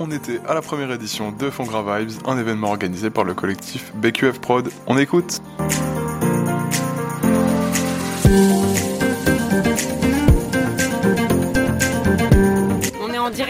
on était à la première édition de Fongra Vibes, un événement organisé par le collectif BQF Prod. On écoute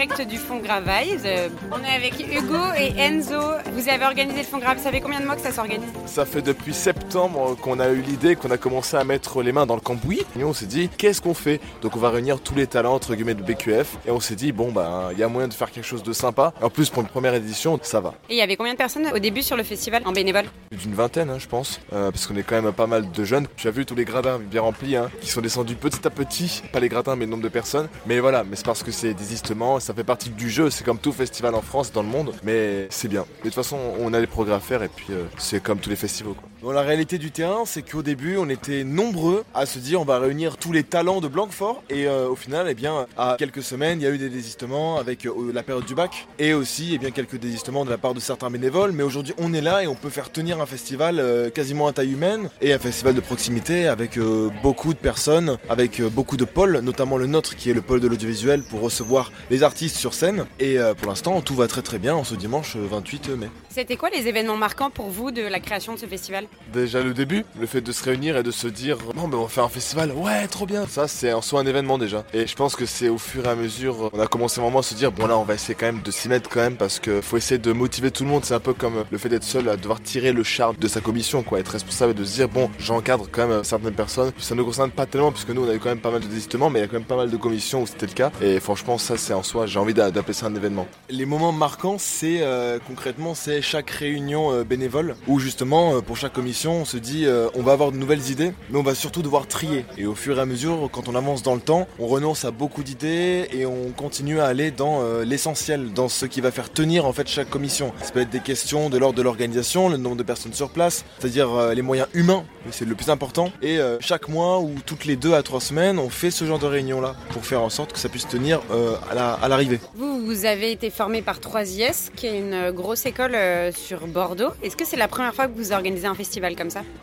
direct du Fond Gravaise. On est avec Hugo et Enzo. Vous avez organisé le Fond Grave. Ça fait combien de mois que ça s'organise Ça fait depuis septembre qu'on a eu l'idée, qu'on a commencé à mettre les mains dans le cambouis. Et on s'est dit, qu'est-ce qu'on fait? Donc on va réunir tous les talents entre guillemets de BQF. Et on s'est dit, bon bah, il y a moyen de faire quelque chose de sympa. En plus, pour une première édition, ça va. Et il y avait combien de personnes au début sur le festival en bénévole? D'une vingtaine, hein, je pense. Euh, parce qu'on est quand même pas mal de jeunes. Tu as vu tous les gradins bien remplis, hein, qui sont descendus petit à petit. Pas les gradins, mais le nombre de personnes. Mais voilà, mais c'est parce que c'est désistement, ça fait partie du jeu. C'est comme tout festival en France, dans le monde. Mais c'est bien. Mais de toute façon, on a des progrès à faire et puis euh, c'est comme tous les festivals. Bon, la réalité du terrain, c'est qu'au début, on était nombreux à se dire on va réunir tous les talents de Blanquefort. Et euh, au final, eh bien, à quelques semaines, il y a eu des désistements avec euh, la période du bac. Et aussi, eh bien, quelques désistements de la part de certains bénévoles. Mais aujourd'hui, on est là et on peut faire tenir un festival euh, quasiment à taille humaine et un festival de proximité avec beaucoup de personnes, avec beaucoup de pôles, notamment le nôtre qui est le pôle de l'audiovisuel pour recevoir les artistes sur scène. Et pour l'instant, tout va très très bien en ce dimanche euh, 28 mai. C'était quoi les événements marquants pour vous de la création de ce festival? Déjà le début, le fait de se réunir et de se dire bon ben on va faire un festival, ouais trop bien. Ça c'est en soi un événement déjà. Et je pense que c'est au fur et à mesure, on a commencé vraiment à se dire bon là on va essayer quand même de s'y mettre quand même parce que faut essayer de motiver tout le monde. C'est un peu comme le fait d'être seul à devoir tirer le char de sa commission quoi, être responsable et de se dire bon j'encadre quand même certaines personnes. Ça ne nous concerne pas tellement puisque nous on a eu quand même pas mal de désistements mais il y a quand même pas mal de commissions où c'était le cas. Et franchement ça c'est en soi, j'ai envie d'a- d'appeler ça un événement. Les moments marquants c'est euh, concrètement c'est chaque réunion euh, bénévole où justement euh, pour chaque on se dit euh, on va avoir de nouvelles idées mais on va surtout devoir trier. Et au fur et à mesure quand on avance dans le temps on renonce à beaucoup d'idées et on continue à aller dans euh, l'essentiel dans ce qui va faire tenir en fait chaque commission. Ça peut être des questions de l'ordre de l'organisation le nombre de personnes sur place c'est-à-dire euh, les moyens humains c'est le plus important. Et chaque mois ou toutes les deux à trois semaines on fait ce genre de réunion là pour faire en sorte que ça puisse tenir à la- à l'arrivée. Vous, vous avez été formé par 3IS, qui est une grosse école sur Bordeaux. Est-ce que c'est la première fois que vous organisez un festival?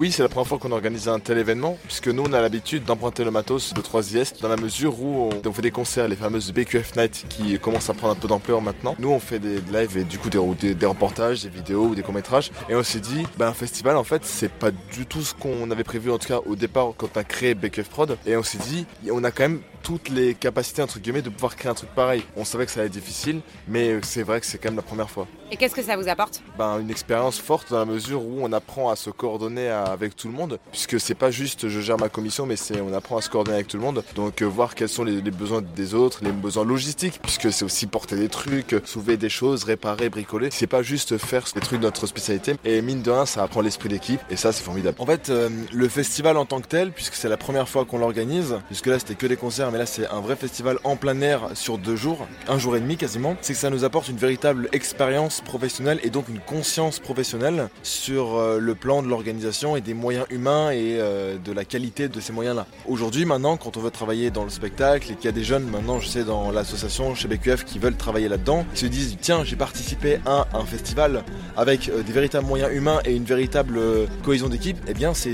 Oui, c'est la première fois qu'on organise un tel événement, puisque nous on a l'habitude d'emprunter le matos de 3IS dans la mesure où on, fait des concerts, les fameuses BQF Night qui commencent à prendre un peu d'ampleur maintenant. Nous on fait des lives et du coup des, des, reportages, des vidéos ou des courts-métrages. Et on s'est dit, bah, un festival en fait c'est pas du tout ce qu'on avait prévu en tout cas au départ quand on a créé BQF Prod. Et on s'est dit, on a quand même toutes les capacités entre guillemets de pouvoir créer un truc pareil. On savait que ça allait être difficile, mais c'est vrai que c'est quand même la première fois Et qu'est-ce que ça vous apporte? Ben, une expérience forte dans la mesure où on apprend à se coordonner à- avec tout le monde, puisque c'est pas juste je gère ma commission, mais c'est on apprend à se coordonner avec tout le monde. Donc euh, voir quels sont les, les besoins des autres, les besoins logistiques, puisque c'est aussi porter des trucs, soulever des choses, réparer, bricoler. C'est pas juste faire des trucs de notre spécialité. Et mine de rien, ça apprend l'esprit d'équipe, et ça c'est formidable. En fait, euh, le festival en tant que tel, puisque c'est la première fois qu'on l'organise, puisque là c'était que des concerts, mais là c'est un vrai festival en plein air sur deux jours, un jour et demi quasiment, c'est que ça nous apporte une véritable expérience professionnelle et donc une conscience professionnelle sur euh, le plan de l'organisation et des moyens humains et euh, de la qualité de ces moyens-là. Aujourd'hui, maintenant, quand on veut travailler dans le spectacle et qu'il y a des jeunes maintenant, je sais, dans l'association chez BQF qui veulent travailler là-dedans, qui se disent tiens, j'ai participé à un festival avec euh, des véritables moyens humains et une véritable cohésion d'équipe, eh bien c'est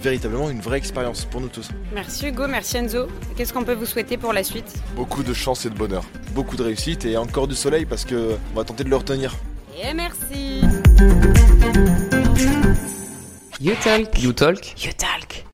véritablement une vraie expérience pour nous tous. Merci Hugo, merci Enzo. Qu'est-ce qu'on peut vous souhaiter pour la suite Beaucoup de chance et de bonheur, beaucoup de réussite et encore du soleil parce que on va tenter de le retenir. Et merci You Talk. You Talk You Talk.